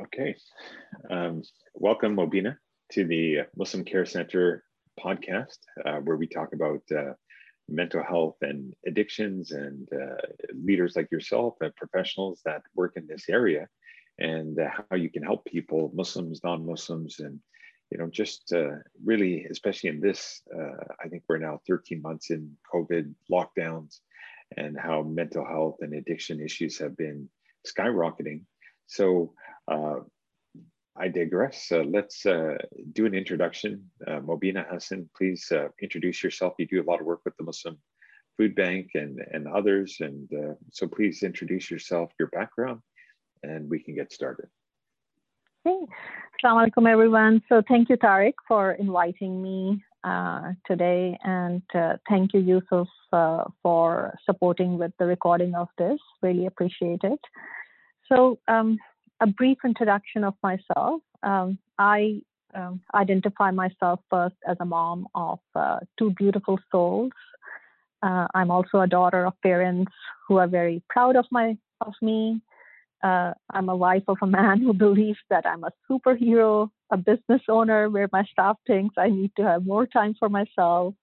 Okay. Um, welcome, Mobina, to the Muslim Care Center podcast, uh, where we talk about uh, mental health and addictions and uh, leaders like yourself and professionals that work in this area and uh, how you can help people, Muslims, non-Muslims, and you know, just uh, really, especially in this, uh, I think we're now 13 months in COVID lockdowns and how mental health and addiction issues have been skyrocketing. So uh, I digress. Uh, let's uh, do an introduction. Uh, Mobina Hassan, please uh, introduce yourself. You do a lot of work with the Muslim Food Bank and, and others. And uh, so please introduce yourself, your background, and we can get started. Hey, Assalamu alaikum, everyone. So thank you, Tariq, for inviting me uh, today. And thank you, Yusuf, for supporting with the recording of this. Really appreciate it. So um, a brief introduction of myself. Um, I um, identify myself first as a mom of uh, two beautiful souls. Uh, I'm also a daughter of parents who are very proud of my of me. Uh, I'm a wife of a man who believes that I'm a superhero, a business owner where my staff thinks I need to have more time for myself.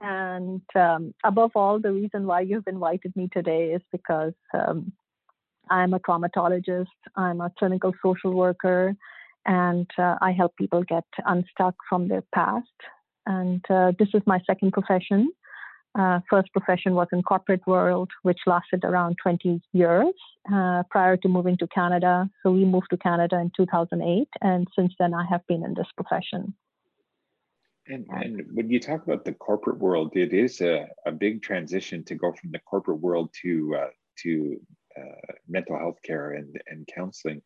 And um, above all, the reason why you've invited me today is because um, I'm a traumatologist, I'm a clinical social worker, and uh, I help people get unstuck from their past. And uh, this is my second profession. Uh, first profession was in corporate world, which lasted around 20 years uh, prior to moving to Canada. So we moved to Canada in 2008, and since then I have been in this profession. And, and when you talk about the corporate world, it is a, a big transition to go from the corporate world to uh, to mental health care and, and counseling.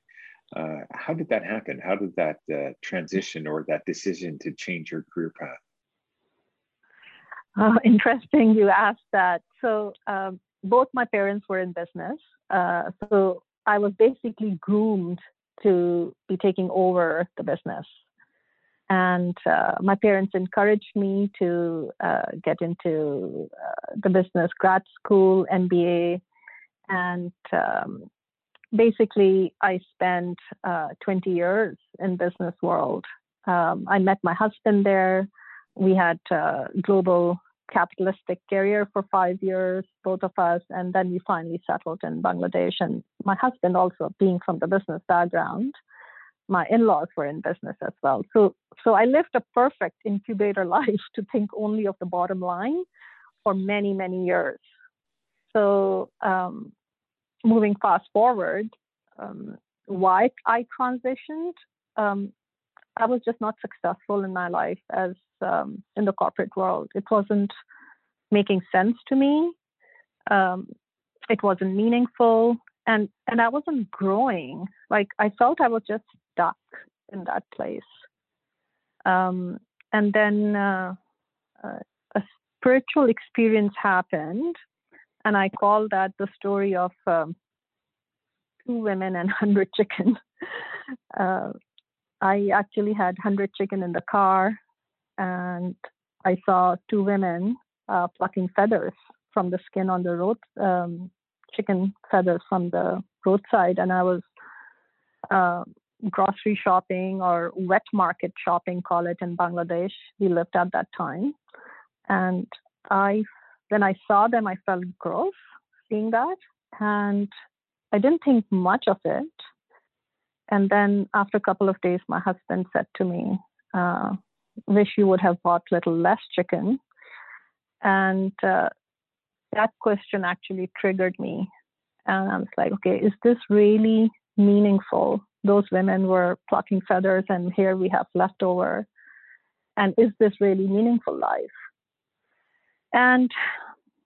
Uh, how did that happen? How did that uh, transition or that decision to change your career path? Uh, interesting you asked that. So, um, both my parents were in business. Uh, so, I was basically groomed to be taking over the business. And uh, my parents encouraged me to get into the business grad school, MBA, and um, basically I spent uh, 20 years in business world. Um, I met my husband there. We had uh, global capitalistic career for five years, both of us, and then we finally settled in Bangladesh. And my husband also being from the business background, my in-laws were in business as well. So, so I lived a perfect incubator life to think only of the bottom line for many, many years. So um, moving fast forward, um, why I transitioned, um, I was just not successful in my life as um, in the corporate world. It wasn't making sense to me. Um, it wasn't meaningful, and and I wasn't growing. Like I felt I was just stuck in that place. Um, and then uh, uh, a spiritual experience happened and I call that the story of um, two women and hundred chicken. Uh, I actually had hundred chicken in the car, and I saw two women uh, plucking feathers from the skin on the road, um, chicken feathers from the roadside, and I was uh, grocery shopping or wet market shopping, call it in Bangladesh. We lived at that time, and I when I saw them, I felt gross seeing that. And I didn't think much of it. And then after a couple of days, my husband said to me, uh, Wish you would have bought little less chicken. And uh, that question actually triggered me. And I was like, okay, is this really meaningful? Those women were plucking feathers, and here we have leftover. And is this really meaningful life? And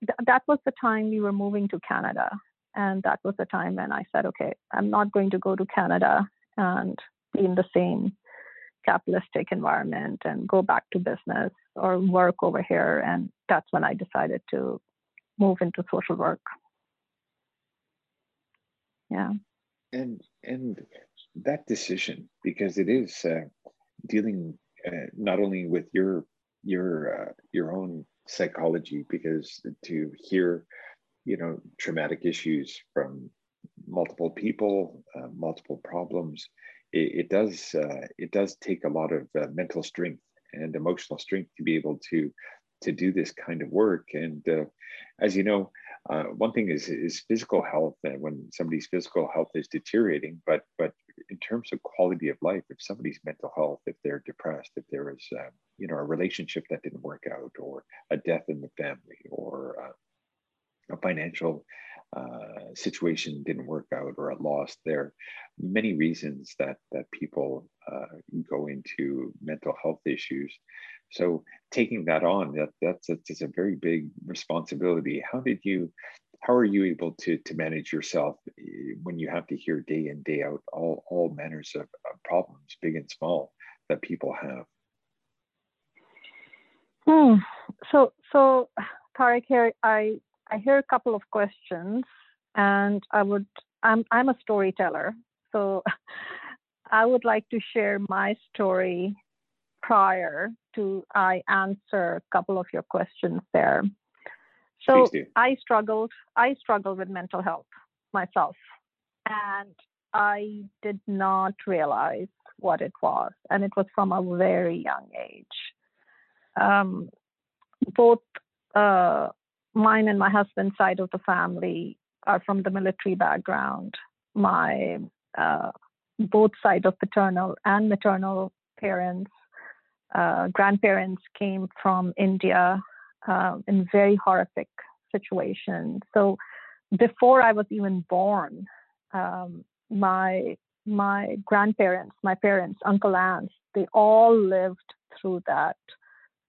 th- that was the time we were moving to Canada. And that was the time when I said, okay, I'm not going to go to Canada and be in the same capitalistic environment and go back to business or work over here. And that's when I decided to move into social work. Yeah. And and that decision, because it is uh, dealing uh, not only with your your uh, your own psychology because to hear you know traumatic issues from multiple people, uh, multiple problems, it, it does uh, it does take a lot of uh, mental strength and emotional strength to be able to to do this kind of work. And uh, as you know, uh, one thing is is physical health, and when somebody's physical health is deteriorating, but but in terms of quality of life, if somebody's mental health, if they're depressed, if there is uh, you know a relationship that didn't work out, or a death in the family, or uh, a financial uh, situation didn't work out or a loss. There are many reasons that that people uh, go into mental health issues. So taking that on, that that's that's a very big responsibility. How did you? How are you able to to manage yourself eh, when you have to hear day in day out all all manners of, of problems, big and small, that people have? Hmm. So so Tarek here, I I hear a couple of questions, and I would I'm I'm a storyteller, so I would like to share my story prior to I answer a couple of your questions there. So I struggled I struggled with mental health myself, and I did not realize what it was, and it was from a very young age. Um, both uh, mine and my husband's side of the family are from the military background. My uh, both sides of paternal and maternal parents, uh, grandparents came from India uh, in very horrific situations. So before I was even born, um, my my grandparents, my parents, uncle aunts, they all lived through that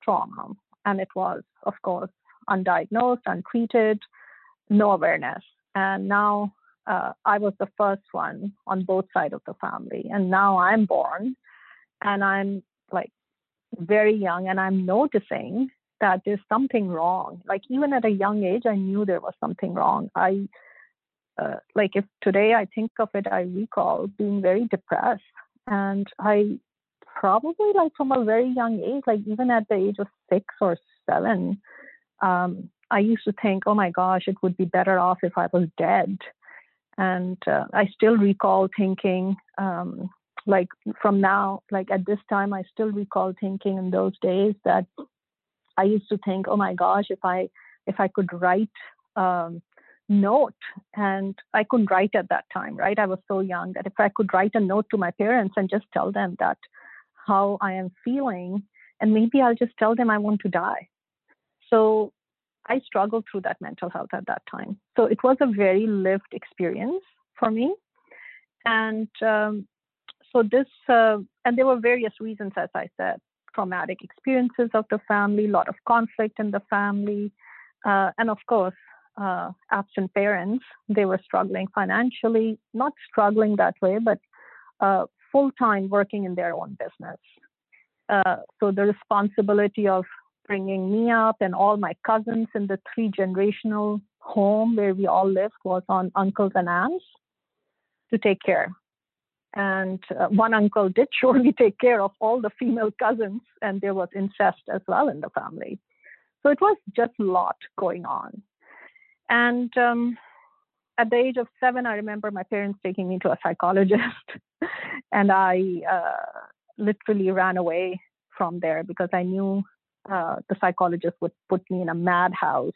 trauma, and it was, of course, undiagnosed, untreated, no awareness. And now uh, I was the first one on both sides of the family. And now I'm born and I'm like very young and I'm noticing that there's something wrong. Like even at a young age, I knew there was something wrong. I, uh, like if today I think of it, I recall being very depressed. And I probably like from a very young age, like even at the age of six or seven, um, I used to think, oh my gosh, it would be better off if I was dead. And uh, I still recall thinking, um, like from now, like at this time, I still recall thinking in those days that I used to think, oh my gosh, if I if I could write um, note, and I couldn't write at that time, right? I was so young that if I could write a note to my parents and just tell them that how I am feeling, and maybe I'll just tell them I want to die so I struggled through that mental health at that time. So it was a very lived experience for me. And um, so this, uh, and there were various reasons, as I said, traumatic experiences of the family, a lot of conflict in the family, uh, and of course, uh, absent parents. They were struggling financially, not struggling that way, but uh, full time working in their own business. Uh, so the responsibility of bringing me up and all my cousins in the three generational home where we all lived was on uncles and aunts to take care. And uh, one uncle did surely take care of all the female cousins, and there was incest as well in the family. So it was just a lot going on. And um, at the age of seven, I remember my parents taking me to a psychologist, and I uh, literally ran away from there because I knew uh, the psychologist would put me in a madhouse,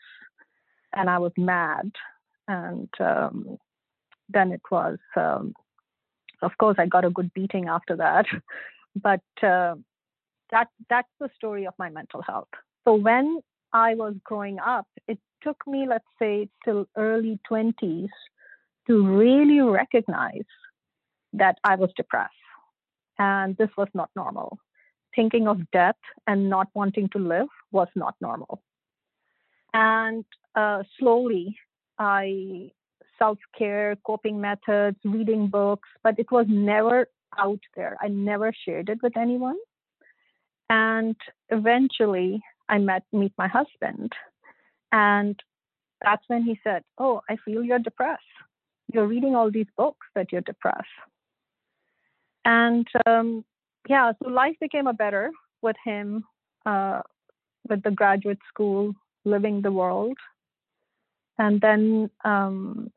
and I was mad. And um, then it was, um, of course, I got a good beating after that. but uh, that that's the story of my mental health. So when I was growing up, it took me, let's say, till early 20s to really recognize that I was depressed. And this was not normal thinking of death and not wanting to live was not normal. And uh, slowly, I self care, coping methods, reading books, but it was never out there. I never shared it with anyone. And eventually, I met meet my husband, and that's when he said, "Oh, I feel you're depressed. You're reading all these books that you're depressed." And um, yeah, so life became a better with him, uh, with the graduate school, living the world. And then um,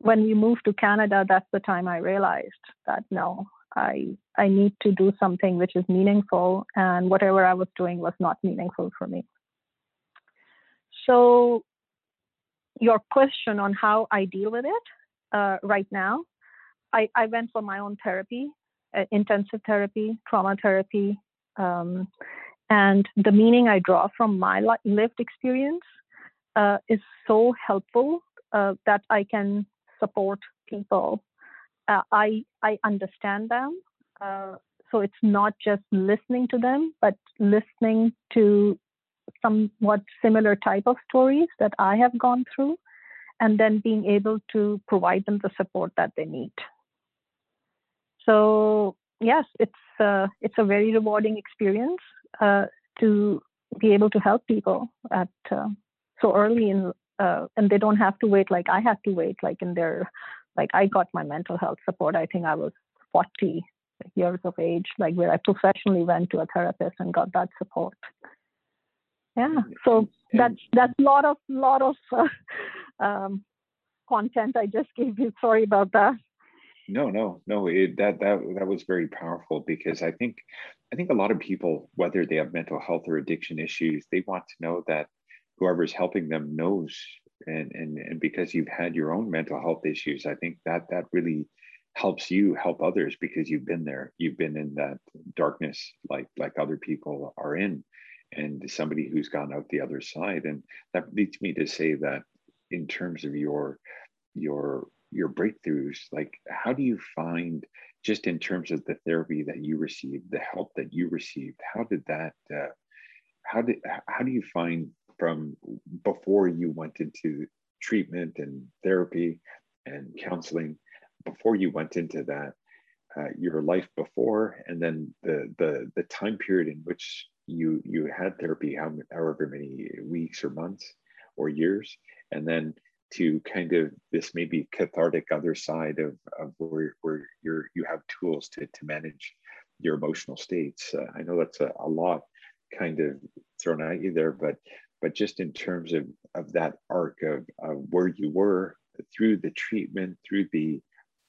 when we moved to Canada, that's the time I realized that no, I I need to do something which is meaningful, and whatever I was doing was not meaningful for me. So, your question on how I deal with it uh, right now, I, I went for my own therapy, uh, intensive therapy, trauma therapy, um, and the meaning I draw from my lived experience uh, is so helpful uh, that I can support people. Uh, I I understand them, uh, so it's not just listening to them, but listening to somewhat similar type of stories that I have gone through, and then being able to provide them the support that they need. So yes, it's uh, it's a very rewarding experience uh, to be able to help people at uh, so early in uh, and they don't have to wait like I had to wait like in their like I got my mental health support. I think I was 40 years of age like where I professionally went to a therapist and got that support. Yeah so that's that's a lot of lot of uh, um, content I just gave you. Sorry about that. No no no it, that that that was very powerful because i think i think a lot of people whether they have mental health or addiction issues they want to know that whoever's helping them knows and and and because you've had your own mental health issues i think that that really helps you help others because you've been there. You've been in that darkness like like other people are in and somebody who's gone out the other side. And that leads me to say that in terms of your your your breakthroughs like how do you find just in terms of the therapy that you received the help that you received how did that uh, how did how do you find from before you went into treatment and therapy and counseling before you went into that uh, your life before and then the the the time period in which you you had therapy however many weeks or months or years and then to kind of this maybe cathartic other side of, of where, where you're you have tools to, to manage your emotional states. Uh, i know that's a, a lot kind of thrown at you there but but just in terms of of that arc of, of where you were through the treatment through the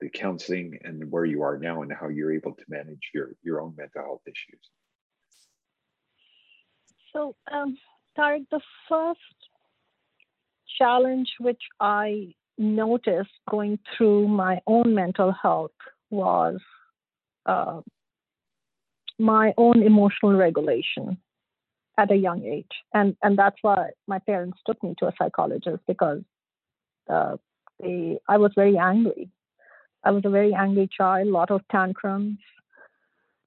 the counseling and where you are now and how you're able to manage your your own mental health issues. So um Tarek, the first challenge which I noticed going through my own mental health was uh, my own emotional regulation at a young age, and and that's why my parents took me to a psychologist because uh, they I was very angry. I was a very angry child, a lot of tantrums,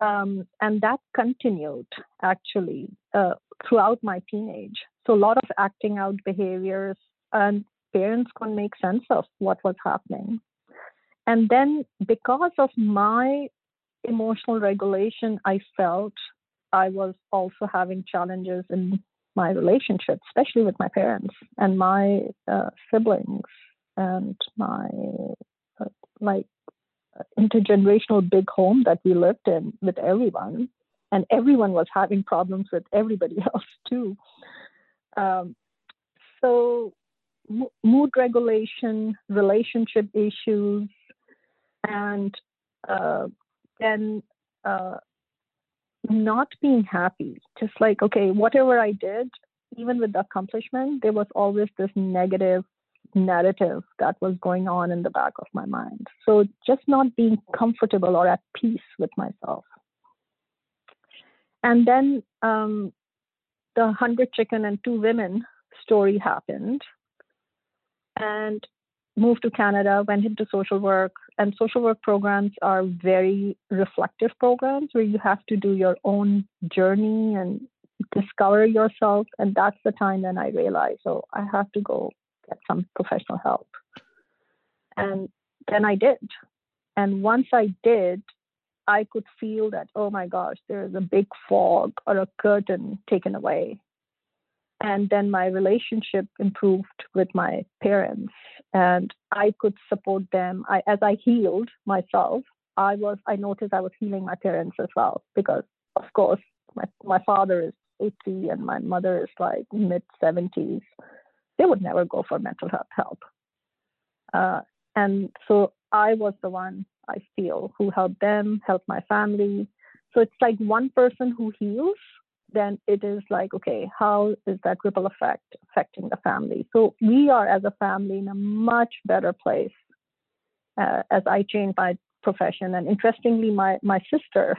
um, and that continued actually uh, throughout my teenage. So a lot of acting out behaviors, and parents couldn't make sense of what was happening. And then, because of my emotional regulation, I felt I was also having challenges in my relationship, especially with my parents and my uh, siblings and my uh, like intergenerational big home that we lived in with everyone, and everyone was having problems with everybody else too. Um, so mood regulation, relationship issues, and uh, then uh, not being happy. Just like, okay, whatever I did, even with the accomplishment, there was always this negative narrative that was going on in the back of my mind. So just not being comfortable or at peace with myself. And then um, the hundred chicken and two women story happened and moved to Canada, went into social work. And social work programs are very reflective programs where you have to do your own journey and discover yourself. And that's the time then I realized, oh, I have to go get some professional help. And then I did. And once I did, I could feel that, oh my gosh, there's a big fog or a curtain taken away and then my relationship improved with my parents and i could support them. I, as i healed myself i was i noticed i was healing my parents as well because of course my, my father is 80 and my mother is like mid 70s they would never go for mental health help. Uh, And so I was the one I feel who helped them, helped my family. So it's like one person who heals, then it is like, okay, how is that ripple effect affecting the family? So we are as a family in a much better place uh, as I changed my profession. And interestingly, my, my sister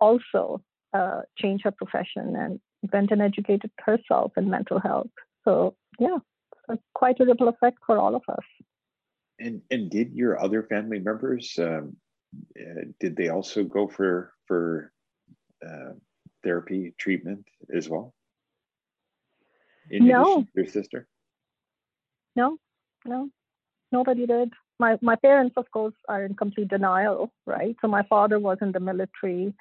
also uh, changed her profession and went and educated herself in mental health. So yeah, quite a ripple effect for all of us. And and did your other family members um, uh, did they also go for for uh, therapy treatment as well? In no. your sister? No, no, nobody did. My my parents, of course, are in complete denial, right? So my father was in the military,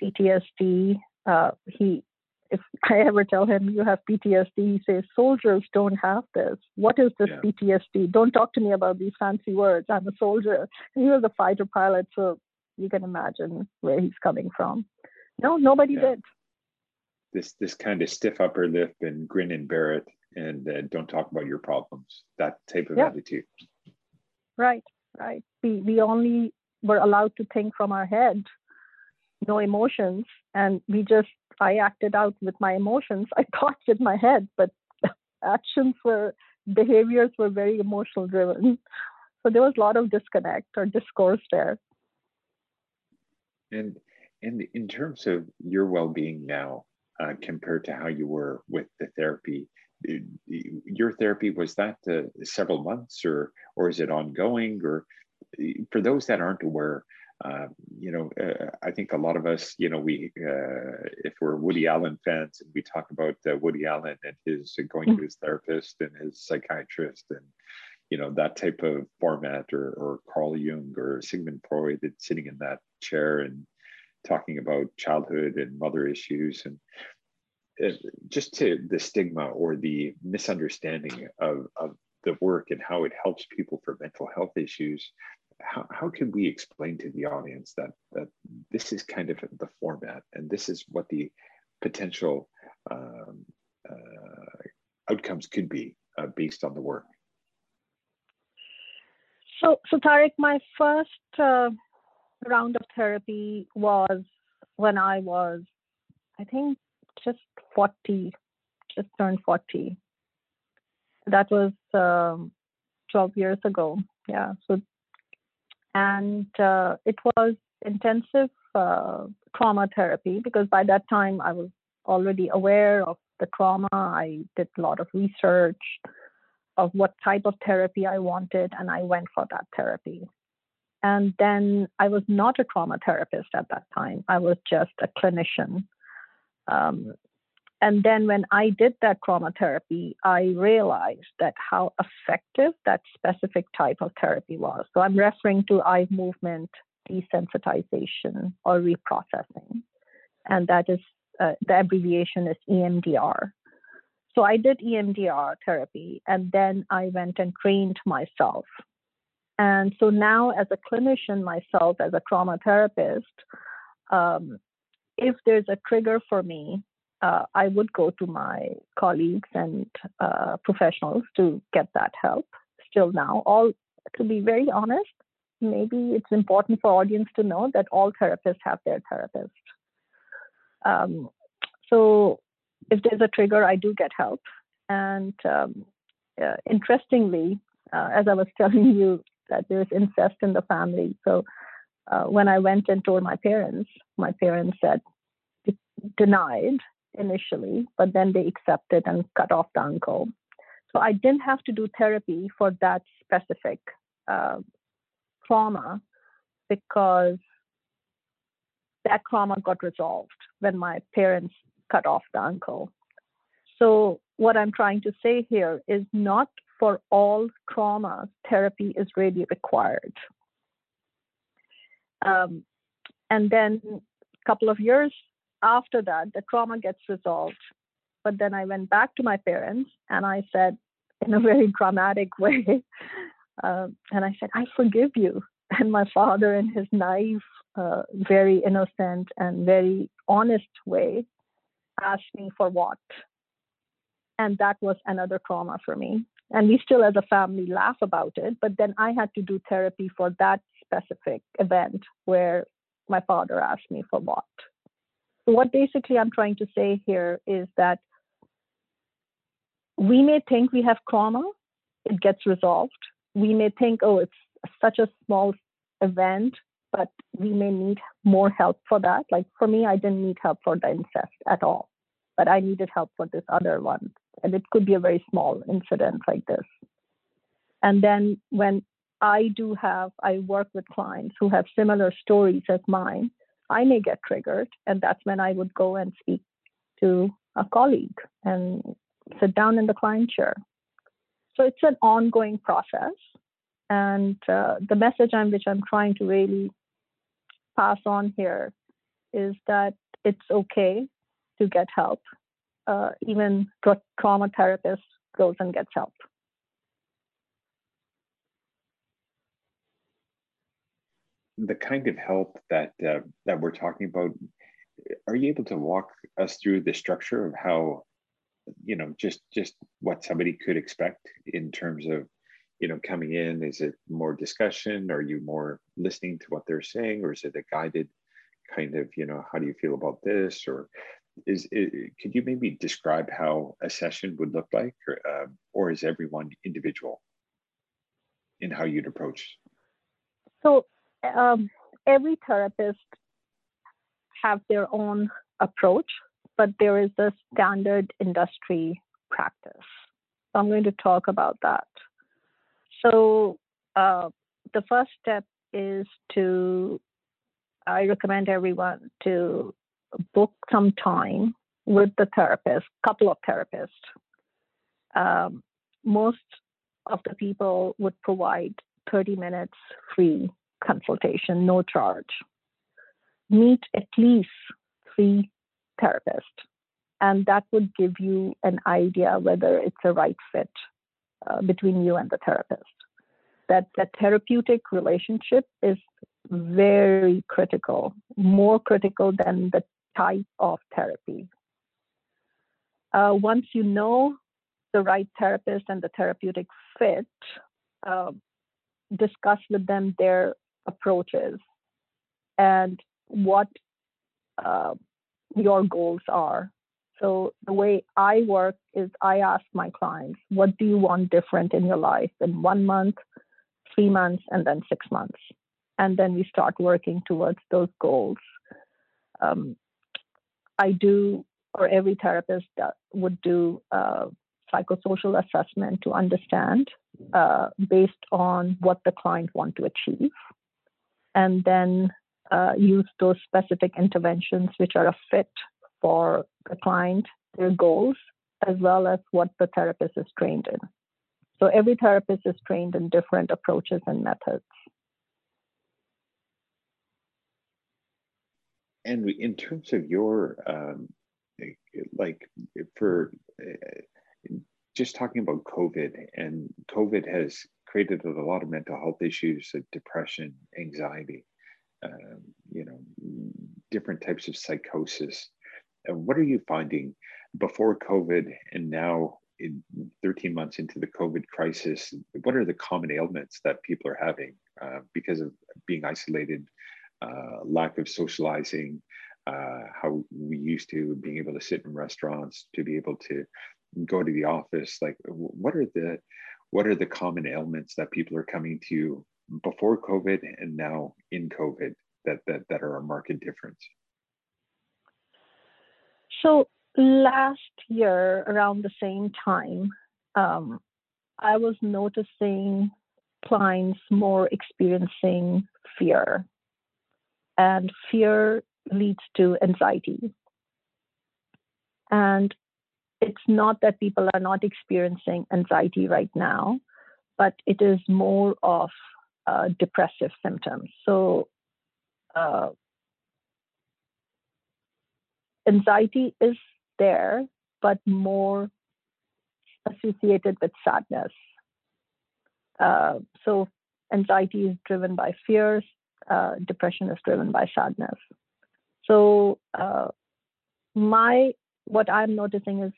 PTSD. Uh, he if I ever tell him you have PTSD, he says, soldiers don't have this. What is this yeah. PTSD? Don't talk to me about these fancy words. I'm a soldier. And he was a fighter pilot, so you can imagine where he's coming from. No, nobody yeah. did. This this kind of stiff upper lip and grin and bear it and uh, don't talk about your problems. That type of yeah. attitude. Right, right. We we only were allowed to think from our head, no emotions, and we just I acted out with my emotions. I thought with my head, but actions were, behaviors were very emotional driven. So there was a lot of disconnect or discourse there. And and in terms of your well-being now, uh, compared to how you were with the therapy, your therapy was that uh, several months, or or is it ongoing? Or for those that aren't aware, uh, you know, uh, I think a lot of us, you know, we, uh, if we're Woody Allen fans and we talk about uh, Woody Allen and his uh, going to his therapist and his psychiatrist and, you know, that type of format or, or Carl Jung or Sigmund Freud that's sitting in that chair and talking about childhood and mother issues and just to the stigma or the misunderstanding of, of the work and how it helps people for mental health issues how, how can we explain to the audience that that this is kind of the format and this is what the potential um, uh, outcomes could be uh, based on the work? So so Tariq, my first uh, round of therapy was when I was I think just 40 just turned 40 that was um, 12 years ago yeah so and uh, it was intensive uh, trauma therapy because by that time I was already aware of the trauma. I did a lot of research of what type of therapy I wanted, and I went for that therapy. And then I was not a trauma therapist at that time, I was just a clinician. Um, and then when I did that trauma therapy, I realized that how effective that specific type of therapy was. So I'm referring to eye movement desensitization or reprocessing. And that is uh, the abbreviation is EMDR. So I did EMDR therapy and then I went and trained myself. And so now, as a clinician myself, as a trauma therapist, um, if there's a trigger for me uh, I would go to my colleagues and uh, professionals to get that help. Still now, all to be very honest, maybe it's important for audience to know that all therapists have their therapist. Um, so if there's a trigger, I do get help. And um, uh, interestingly, uh, as I was telling you, that there's incest in the family. So uh, when I went and told my parents, my parents said denied initially, but then they accepted and cut off the uncle. So I didn't have to do therapy for that specific uh, trauma because that trauma got resolved when my parents cut off the uncle. So, what I'm trying to say here is not for all traumas, therapy is really required. Um, and then a couple of years after that, the trauma gets resolved. But then I went back to my parents and I said, in a very dramatic way, uh, and I said, I forgive you. And my father, in his naive, uh, very innocent, and very honest way, asked me for what. And that was another trauma for me. And we still, as a family, laugh about it. But then I had to do therapy for that specific event where my father asked me for what. So, what basically I'm trying to say here is that we may think we have trauma, it gets resolved. We may think, oh, it's such a small event, but we may need more help for that. Like for me, I didn't need help for the incest at all, but I needed help for this other one. And it could be a very small incident like this. And then when I do have, I work with clients who have similar stories as mine, I may get triggered. And that's when I would go and speak to a colleague and sit down in the client chair. So it's an ongoing process. And uh, the message I'm, which I'm trying to really pass on here is that it's okay to get help. Uh, even tra- trauma therapist goes and gets help. The kind of help that uh, that we're talking about, are you able to walk us through the structure of how, you know, just just what somebody could expect in terms of you know coming in is it more discussion are you more listening to what they're saying or is it a guided kind of you know how do you feel about this or is it, could you maybe describe how a session would look like or, uh, or is everyone individual? In how you'd approach? So um, every therapist have their own approach but there is a standard industry practice. So i'm going to talk about that. So uh, the first step is to, I recommend everyone to book some time with the therapist, couple of therapists. Um, most of the people would provide 30 minutes free consultation, no charge. Meet at least three therapists, and that would give you an idea whether it's a right fit uh, between you and the therapist. That the therapeutic relationship is very critical, more critical than the type of therapy. Uh, once you know the right therapist and the therapeutic fit, uh, discuss with them their approaches and what uh, your goals are so the way I work is I ask my clients, what do you want different in your life in one month, three months, and then six months? And then we start working towards those goals. Um, I do, or every therapist would do a psychosocial assessment to understand uh, based on what the client want to achieve. And then uh, use those specific interventions which are a fit for the client, their goals, as well as what the therapist is trained in. So every therapist is trained in different approaches and methods. And in terms of your, um, like, for uh, just talking about COVID, and COVID has created a lot of mental health issues, of depression, anxiety, um, you know, different types of psychosis what are you finding before COVID and now in 13 months into the COVID crisis? What are the common ailments that people are having uh, because of being isolated, uh, lack of socializing, uh, how we used to being able to sit in restaurants, to be able to go to the office? Like, what are the what are the common ailments that people are coming to before COVID and now in COVID that that, that are a marked difference? So last year, around the same time, um, I was noticing clients more experiencing fear, and fear leads to anxiety. And it's not that people are not experiencing anxiety right now, but it is more of uh, depressive symptoms. So, uh, anxiety is there, but more associated with sadness. Uh, so anxiety is driven by fears, uh, depression is driven by sadness. So uh, my what I'm noticing is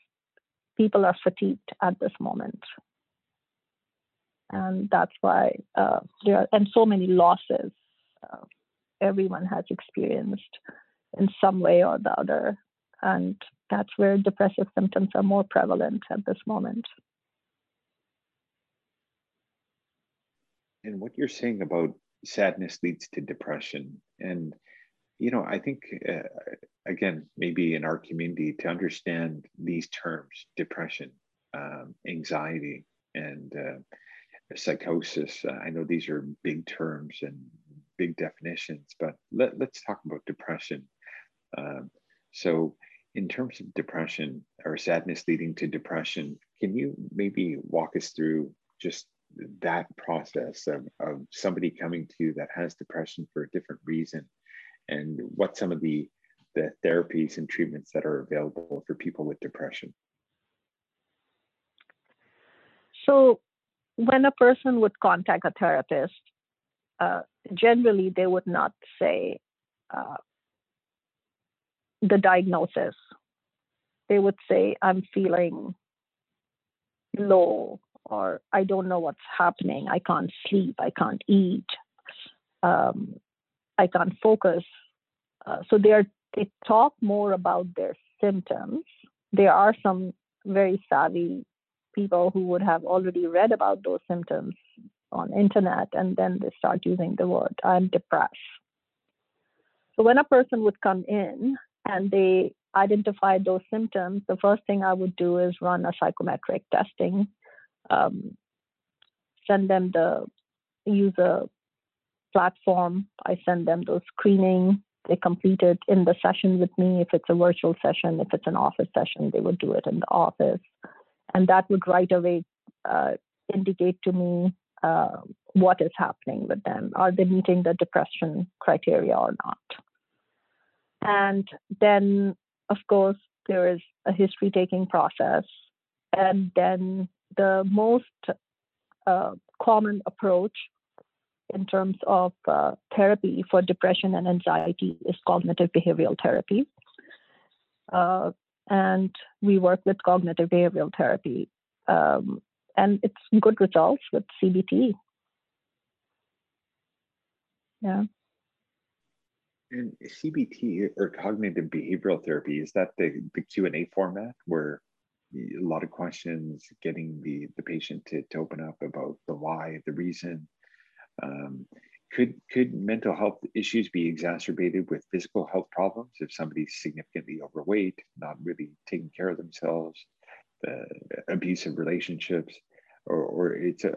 people are fatigued at this moment. and that's why uh, there are and so many losses uh, everyone has experienced in some way or the other, and that's where depressive symptoms are more prevalent at this moment. And what you're saying about sadness leads to depression, and you know, I think uh, again, maybe in our community to understand these terms, depression, um, anxiety, and uh, psychosis. Uh, I know these are big terms and big definitions, but let, us talk about depression. Um, so, in terms of depression or sadness leading to depression, can you maybe walk us through just that process of, of somebody coming to you that has depression for a different reason and what some of the, the therapies and treatments that are available for people with depression? So, when a person would contact a therapist, uh, generally they would not say uh, the diagnosis. They would say, I'm feeling low, or I don't know what's happening. I can't sleep. I can't eat. Um, I can't focus. Uh, so they are they talk more about their symptoms. There are some very savvy people who would have already read about those symptoms on internet and then they start using the word i'm depressed so when a person would come in and they identify those symptoms the first thing i would do is run a psychometric testing um, send them the user platform i send them those screening they complete it in the session with me if it's a virtual session if it's an office session they would do it in the office and that would right away uh, indicate to me uh, what is happening with them. Are they meeting the depression criteria or not? And then, of course, there is a history taking process. And then the most uh, common approach in terms of uh, therapy for depression and anxiety is cognitive behavioral therapy. Uh, and we work with cognitive behavioral therapy. Um, and it's good results with CBT. Yeah. And CBT or cognitive behavioral therapy is that the the Q and A format where a lot of questions, getting the the patient to, to open up about the why, the reason. Um, could could mental health issues be exacerbated with physical health problems if somebody's significantly overweight, not really taking care of themselves, the abusive relationships, or, or it's a,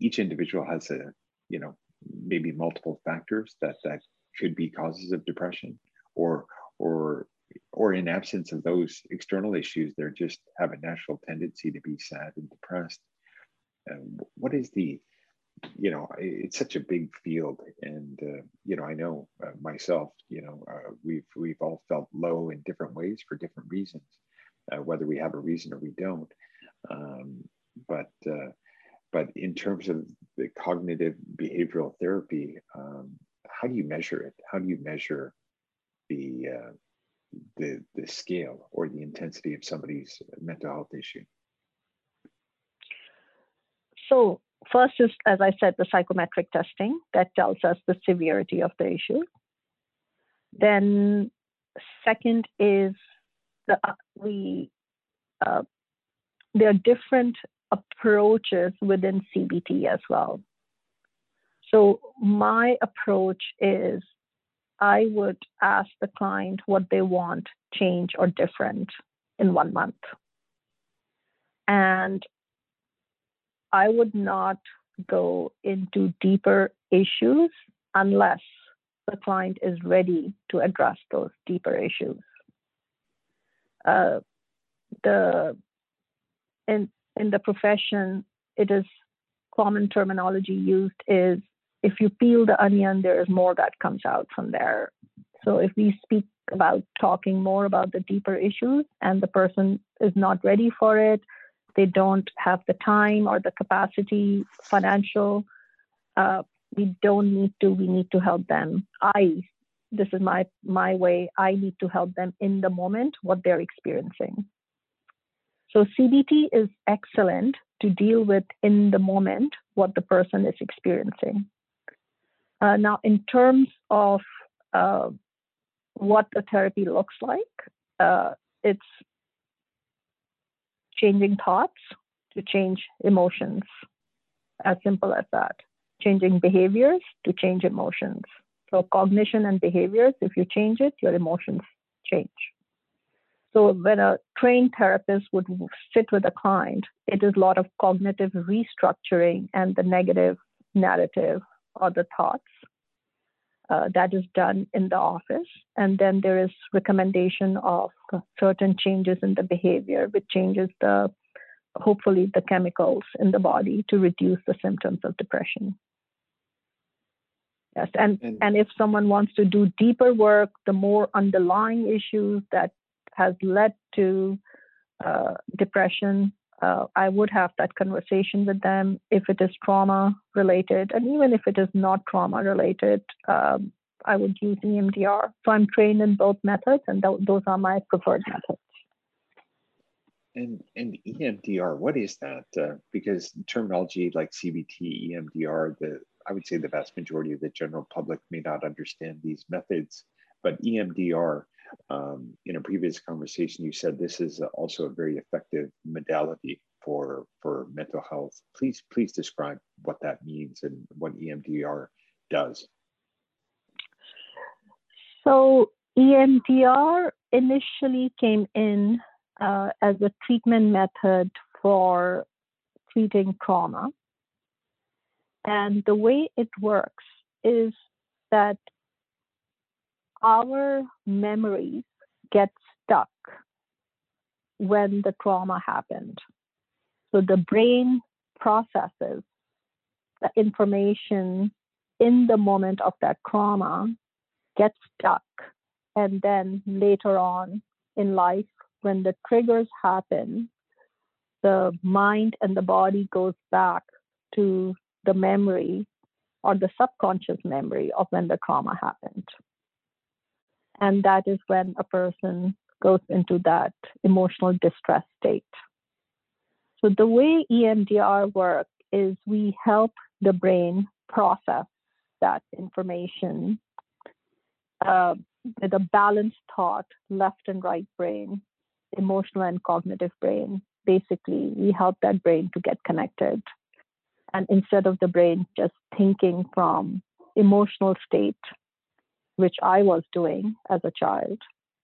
each individual has a you know maybe multiple factors that that could be causes of depression, or or or in absence of those external issues, they just have a natural tendency to be sad and depressed. What is the you know it's such a big field and uh, you know i know uh, myself you know uh, we've we've all felt low in different ways for different reasons uh, whether we have a reason or we don't um, but uh, but in terms of the cognitive behavioral therapy um, how do you measure it how do you measure the uh, the the scale or the intensity of somebody's mental health issue so first is, as I said, the psychometric testing that tells us the severity of the issue. Then, second is the uh, we uh, there are different approaches within CBT as well. So my approach is I would ask the client what they want change or different in one month. And I would not go into deeper issues unless the client is ready to address those deeper issues. Uh, the in in the profession, it is common terminology used is if you peel the onion, there is more that comes out from there. So if we speak about talking more about the deeper issues and the person is not ready for it, they don't have the time or the capacity, financial. Uh, we don't need to. We need to help them. I, this is my my way. I need to help them in the moment what they're experiencing. So CBT is excellent to deal with in the moment what the person is experiencing. Uh, now, in terms of uh, what the therapy looks like, uh, it's changing thoughts to change emotions, as simple as that. Changing behaviors to change emotions. So, cognition and behaviors, if you change it, your emotions change. So, when a trained therapist would sit with a client, it is a lot of cognitive restructuring and the negative narrative or the thoughts uh, that is done in the office. And then there is recommendation of certain changes in the behavior, which changes the hopefully the chemicals in the body to reduce the symptoms of depression. Yes, and, and, and if someone wants to do deeper work, the more underlying issues that has led to uh, depression, uh, I would have that conversation with them if it is trauma related, and even if it is not trauma related, um, I would use EMDR. So I'm trained in both methods, and th- those are my preferred methods. And and EMDR, what is that? Uh, because terminology like CBT, EMDR, the I would say the vast majority of the general public may not understand these methods, but EMDR, um, in a previous conversation, you said this is also a very effective modality for for mental health. Please please describe what that means and what EMDR does. So EMDR initially came in uh, as a treatment method for treating trauma. And the way it works is that our memories get stuck when the trauma happened. So the brain processes the information in the moment of that trauma, gets stuck, and then later on in life, when the triggers happen, the mind and the body goes back to the memory or the subconscious memory of when the trauma happened. And that is when a person goes into that emotional distress state. So, the way EMDR works is we help the brain process that information uh, with a balanced thought, left and right brain, emotional and cognitive brain. Basically, we help that brain to get connected. And instead of the brain just thinking from emotional state, which I was doing as a child,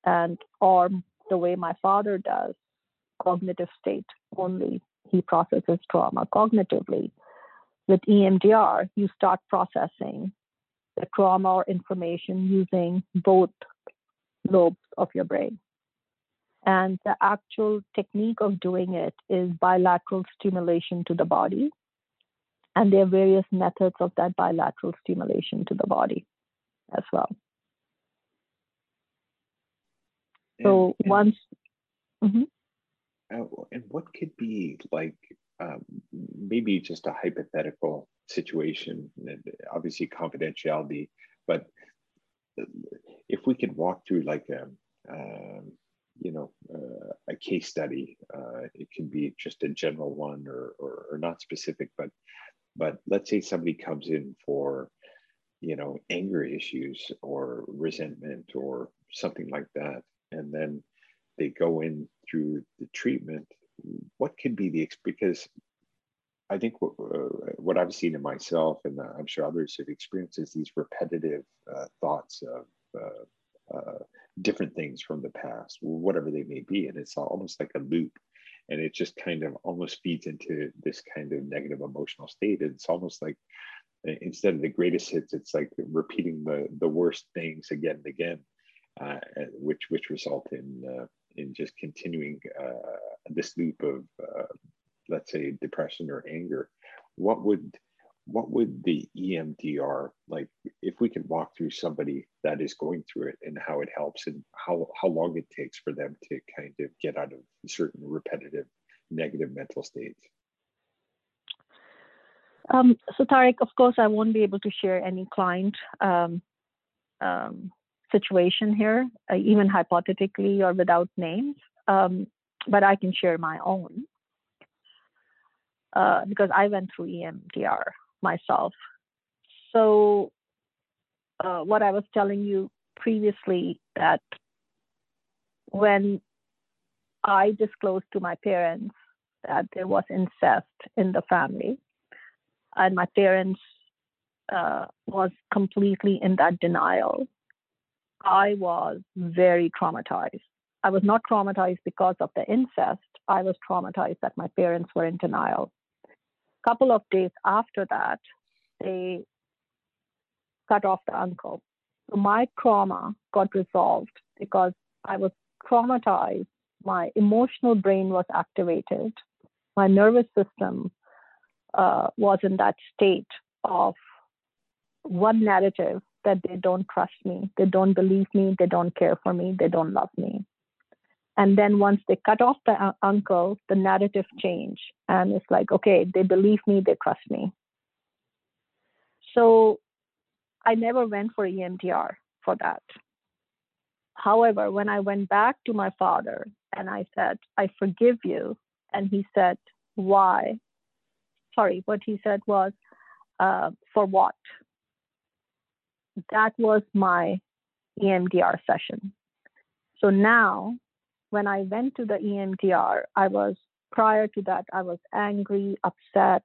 and or the way my father does, cognitive state only. He processes trauma cognitively. With EMDR, you start processing the trauma or information using both lobes of your brain. And the actual technique of doing it is bilateral stimulation to the body. And there are various methods of that bilateral stimulation to the body as well. So and, once. Mm-hmm. Uh, and what could be like um, maybe just a hypothetical situation, obviously confidentiality, but if we could walk through like a, um, you know, uh, a case study, uh, it can be just a general one or, or, or not specific, but but let's say somebody comes in for you know anger issues or resentment or something like that and then they go in through the treatment what could be the because i think what, uh, what i've seen in myself and i'm sure others have experienced is these repetitive uh, thoughts of uh, uh, different things from the past whatever they may be and it's almost like a loop and it just kind of almost feeds into this kind of negative emotional state. It's almost like uh, instead of the greatest hits it's like repeating the the worst things again and again. uh, which which result in uh, in just continuing uh, this loop of let's say depression or anger. What would what would the EMDR like if we could walk through somebody that is going through it and how it helps and how how long it takes for them to kind of get out of certain repetitive negative mental states um, so Tarek, of course, I won't be able to share any client um, um, situation here, uh, even hypothetically or without names, um, but I can share my own. uh, because I went through EMDR myself. So, uh, what I was telling you previously that when I disclosed to my parents that there was incest in the family, and my parents uh, was completely in that denial. I was very traumatized. I was not traumatized because of the incest. I was traumatized that my parents were in denial. A couple of days after that, they cut off the uncle. So my trauma got resolved because I was traumatized. My emotional brain was activated. My nervous system uh, was in that state of one narrative that they don't trust me, they don't believe me, they don't care for me, they don't love me. And then once they cut off the uncle, the narrative change, and it's like, okay, they believe me, they trust me. So I never went for EMDR for that. However, when I went back to my father and I said, I forgive you, and he said, Why? Sorry, what he said was, uh, For what? That was my EMDR session. So now, when I went to the EMDR, I was prior to that, I was angry, upset.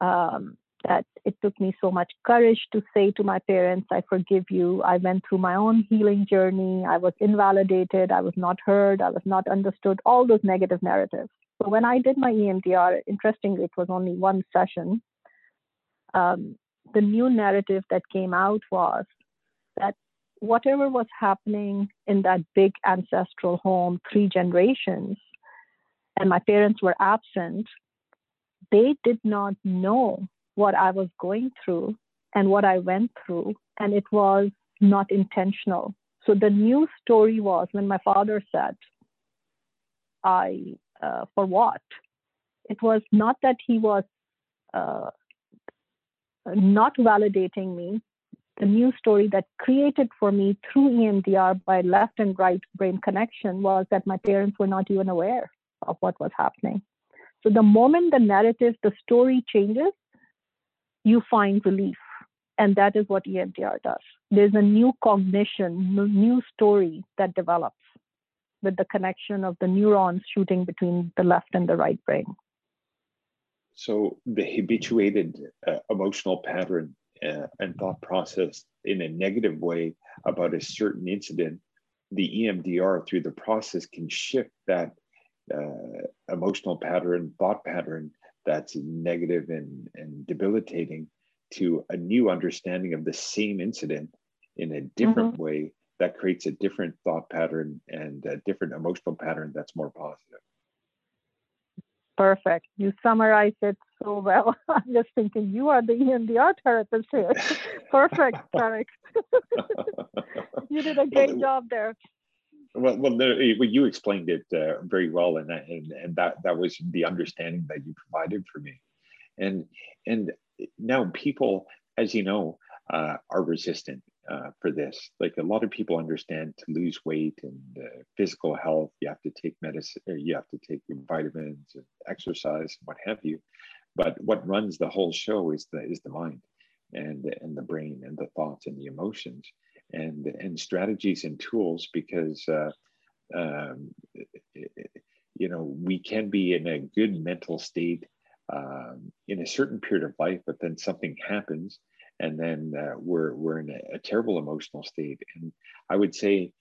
Um, that it took me so much courage to say to my parents, I forgive you. I went through my own healing journey. I was invalidated. I was not heard. I was not understood. All those negative narratives. So when I did my EMDR, interestingly, it was only one session. Um, the new narrative that came out was that whatever was happening in that big ancestral home, three generations, and my parents were absent, they did not know what I was going through and what I went through, and it was not intentional. So the new story was when my father said, I, uh, for what? It was not that he was uh, not validating me, the new story that created for me through EMDR by left and right brain connection was that my parents were not even aware of what was happening. So the moment the narrative, the story changes, you find relief. And that is what EMDR does. There's a new cognition, new story that develops with the connection of the neurons shooting between the left and the right brain. So the habituated uh, emotional pattern uh, and thought process in a negative way about a certain incident, the EMDR through the process can shift that uh, emotional pattern, thought pattern that's negative and, and debilitating to a new understanding of the same incident in a different mm-hmm. way that creates a different thought pattern and a different emotional pattern that's more positive. Perfect. You summarized it so well. I'm just thinking you are the EMDR therapist here. Perfect, Tarek. you did a great job there. Well, well, you explained it uh, very well, and, and and that that was the understanding that you provided for me, and and now people, as you know, uh, are resistant uh, for this. Like a lot of people understand to lose weight and uh, physical health, you have to take medicine, you have to take your vitamins and exercise, what have you. But what runs the whole show is the is the mind, and and the brain and the thoughts and the emotions, and and strategies and tools because. Uh, um, you know, we can be in a good mental state um, in a certain period of life, but then something happens and then uh, we're we're in a, a, terrible emotional state. And I would say,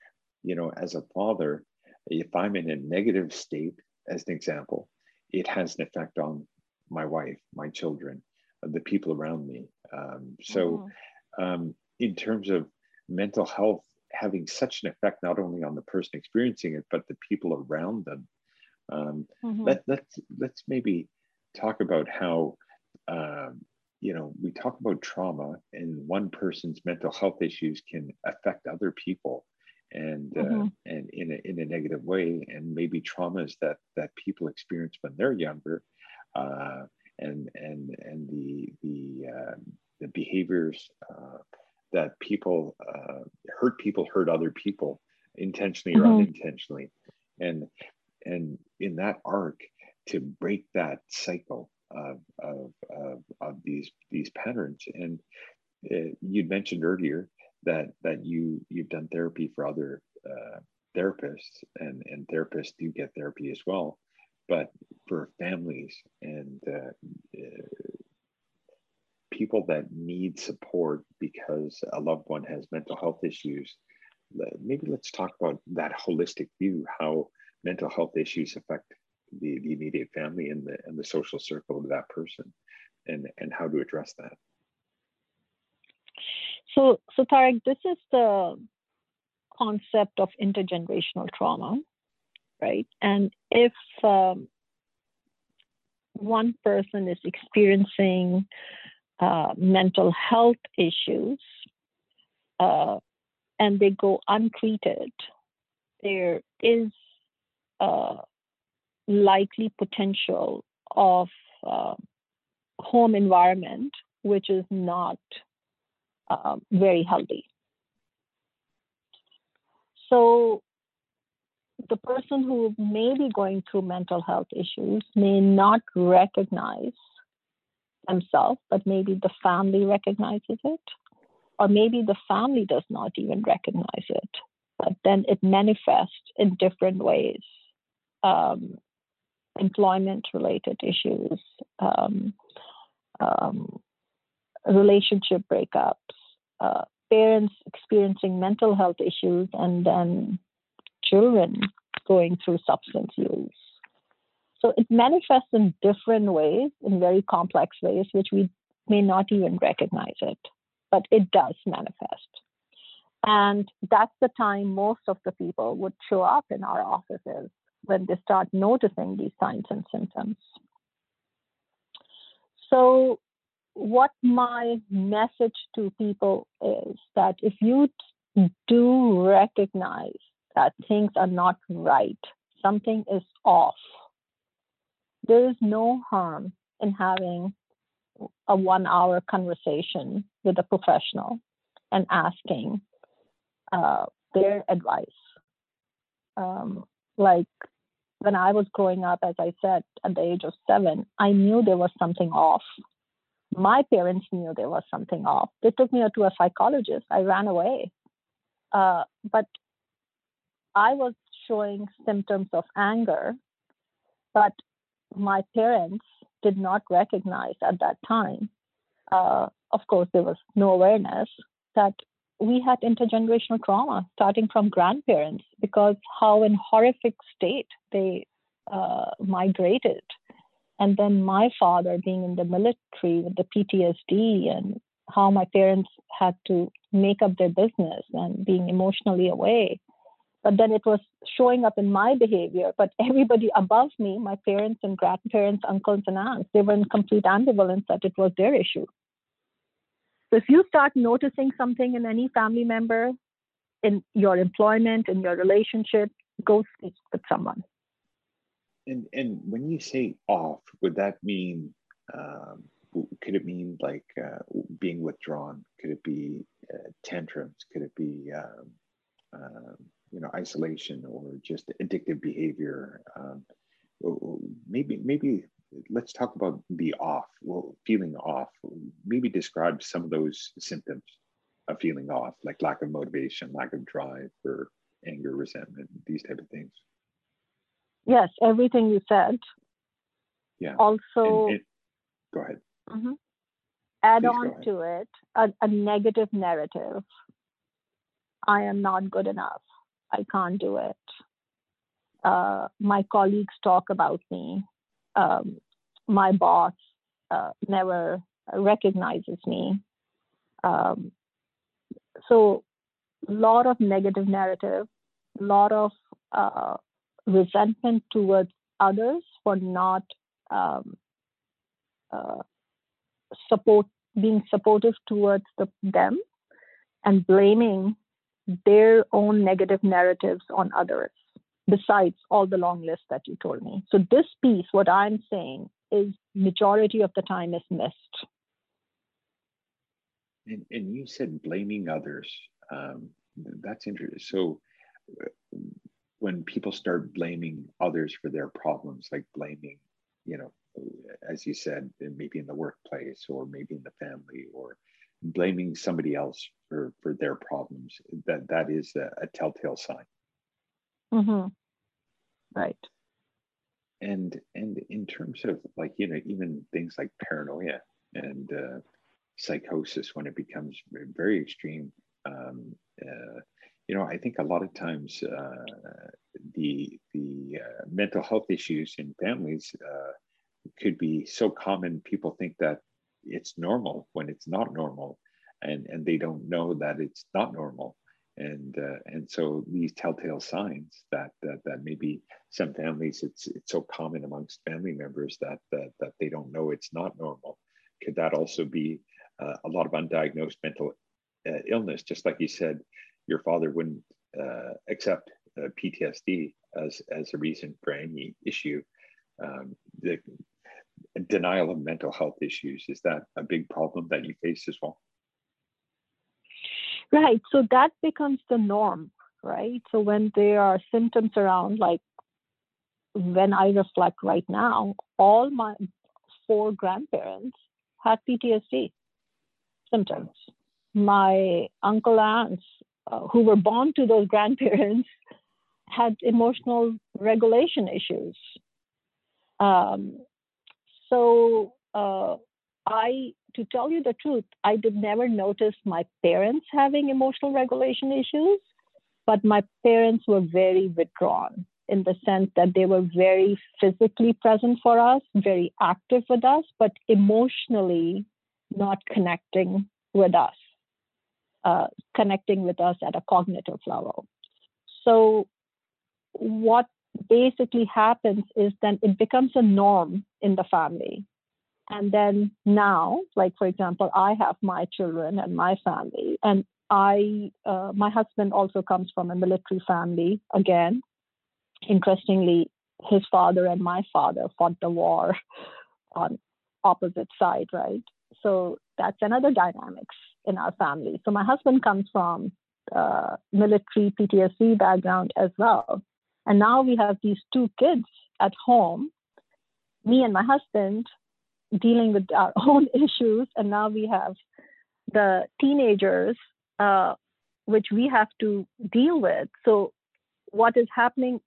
you know, as a father, if I'm in a negative state, as an example, it has an effect on my wife, my children, the people around me. Um, so, mm-hmm. um, in terms of mental health having such an effect not only on the person experiencing it but the people around them um, mm-hmm. let, let's let's maybe talk about how um, you know, we talk about trauma and one person's mental health issues can affect other people and uh, mm-hmm. uh, and in a, in a negative way and maybe traumas that that people experience when they're younger uh, and and and the the uh, the behaviors uh, that people uh, hurt people hurt other people intentionally mm-hmm. or unintentionally and and in that arc to break that cycle of, of, of, of these these patterns. And uh, you'd mentioned earlier that that you you've done therapy for other uh, therapists, and and therapists do get therapy as well. But for families and uh, uh people that need support because a loved one has mental health issues, maybe let's talk about that holistic view, how mental health issues affect the, the immediate family and the and the social circle of that person and and how to address that. So so Tarek, this is the concept of intergenerational trauma right? And if um, one person is experiencing uh, mental health issues uh, and they go untreated there is uh, likely potential of uh, home environment which is not uh, very healthy. So the person who may be going through mental health issues may not recognize themselves, but maybe the family recognizes it, or maybe the family does not even recognize it, but then it manifests in different ways. Um, employment related issues, um, um, relationship breakups, uh, parents experiencing mental health issues, and then children going through substance use. So it manifests in different ways, in very complex ways, which we may not even recognize it, but it does manifest. And that's the time most of the people would show up in our offices when they start noticing these signs and symptoms. So, what my message to people is that if you do recognize that things are not right, something is off, there is no harm in having a one hour conversation with a professional and asking uh, their advice. Um, like when I was growing up, as I said, at the age of seven, I knew there was something off. My parents knew there was something off. They took me to a psychologist. I ran away. Uh, but I was showing symptoms of anger, but my parents did not recognize at that time. Uh, of course, there was no awareness that we had intergenerational trauma starting from grandparents because how in horrific state they uh, migrated. And then my father being in the military with the ptsd and how my parents had to make up their business and being emotionally away. But then it was showing up in my behavior but everybody above me my parents and grandparents uncles and aunts they were in complete ambivalence that it was their issue so if you start noticing something in any family member, in your employment, in your relationship, go speak with someone. And and when you say off, would that mean? Um, could it mean like uh, being withdrawn? Could it be uh, tantrums? Could it be um, um, you know isolation or just addictive behavior? Um, maybe maybe let's talk about the off, well, feeling off. Maybe describe some of those symptoms of feeling off, like lack of motivation, lack of drive, or anger, resentment, these type of things. Yes, everything you said. Yeah. Also, and, and, go ahead. Mm-hmm. Add Please on to it a, a negative narrative. I am not good enough. I can't do it. Uh, my colleagues talk about me um, my boss uh, never recognizes me. Um, so, a lot of negative narrative, a lot of uh, resentment towards others for not um, uh, support being supportive towards the, them and blaming their own negative narratives on others besides all the long list that you told me. So this piece, what I'm saying is majority of the time is missed. And, and you said blaming others. Um, that's interesting. So uh, when people start blaming others for their problems, like blaming, you know, as you said, maybe in the workplace or maybe in the family or blaming somebody else for, for their problems, that, that is a, a telltale sign. Mm-hmm. Right. And and in terms of like you know even things like paranoia and uh, psychosis when it becomes very extreme, um, uh, you know I think a lot of times uh, the the uh, mental health issues in families uh, could be so common people think that it's normal when it's not normal and and they don't know that it's not normal and uh, and so these telltale signs that, that that maybe some families it's it's so common amongst family members that that, that they don't know it's not normal. Could that also be uh, a lot of undiagnosed mental uh, illness? Just like you said your father wouldn't uh, accept uh, PTSD as as a reason for any issue. Um, the denial of mental health issues is that a big problem that you face as well Right. So that becomes the norm, right? So when there are symptoms around, like when I reflect right now, all my four grandparents had PTSD symptoms. My uncle aunts uh, who were born to those grandparents had emotional regulation issues. Um, so uh, I to tell you the truth, I did never notice my parents having emotional regulation issues, but my parents were very withdrawn in the sense that they were very physically present for us, very active with us, but emotionally not connecting with us, uh, connecting with us at a cognitive level. So, what basically happens is then it becomes a norm in the family and then now, like for example, I have my children and my family, and I, uh, my husband also comes from a military family. Again, interestingly, his father and my father fought the war on opposite side, right? So that's another dynamics in our family. So my husband comes from uh, military PTSD background as well, and now we have these two kids at home. Me and my husband dealing with our own issues, and now we have the teenagers, uh, which we have to deal with. So, what is happening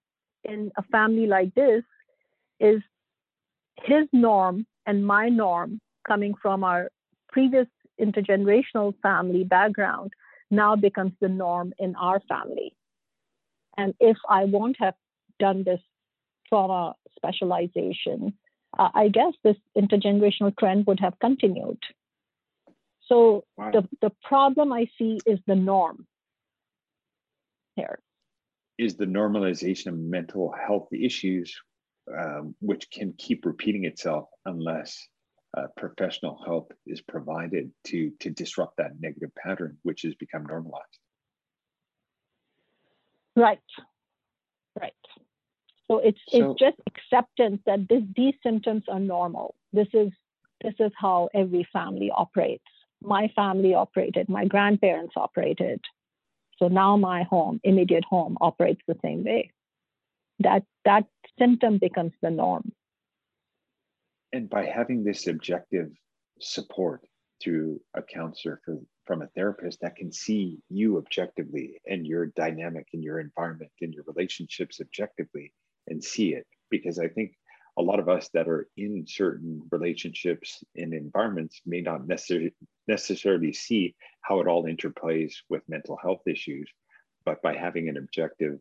in a family like this is his norm and my norm coming from our previous intergenerational family background now becomes the norm in our family. And if I won't have done this trauma specialization, uh, I guess this intergenerational trend would have continued. So wow. the, the problem I see is the norm here. Is the normalization of mental health issues, um, which can keep repeating itself unless uh, professional help is provided to, to disrupt that negative pattern, which has become normalized. Right, right. So it's so, it's just acceptance that this, these symptoms are normal. This is this is how every family operates. My family operated, my grandparents operated. So now my home, immediate home, operates the same way. That that symptom becomes the norm. And by having this objective support through a counselor for, from a therapist that can see you objectively and your dynamic in your environment and your relationships objectively, and see it. Because I think a lot of us that are in certain relationships and environments may not necessarily necessarily see how it all interplays with mental health issues. But by having an objective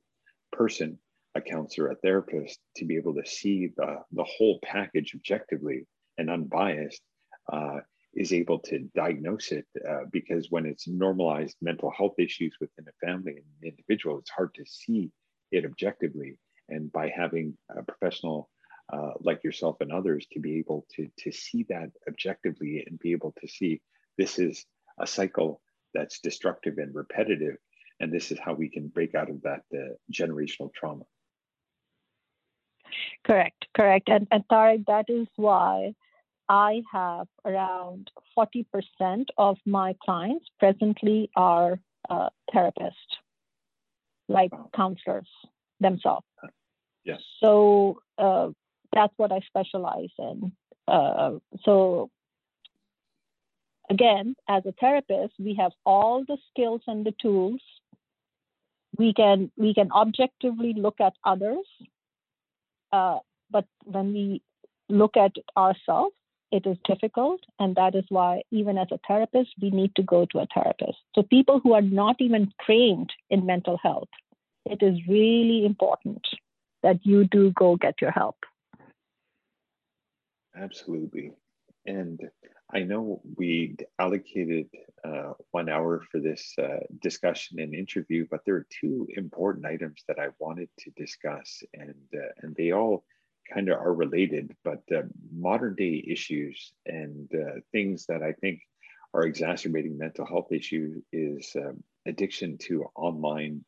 person a counselor a therapist to be able to see the, the whole package objectively and unbiased uh, is able to diagnose it uh, because when it's normalized mental health issues within a family and an individual it's hard to see it objectively and by having a professional uh, like yourself and others to be able to to see that objectively and be able to see this is a cycle that's destructive and repetitive and this is how we can break out of that uh, generational trauma. Correct correct. And, and Tarek, that is why i have around 40% of my clients presently are uh, therapists like counselors themselves Yes. So uh, that's what I specialize in. uh, so again, as a therapist, we have all the skills and the tools. We can we can objectively look at others, uh, but when we look at ourselves, it is difficult, and that is why even as a therapist, we need to go to a therapist. So people who are not even trained in mental health, it is really important that you do go get your help. Absolutely. And I know we allocated uh, one hour for this uh, discussion and interview, but there are two important items that I wanted to discuss, and uh, and they all kind of are related, but uh, modern day issues and uh, things that I think are exacerbating mental health issues is um, addiction to online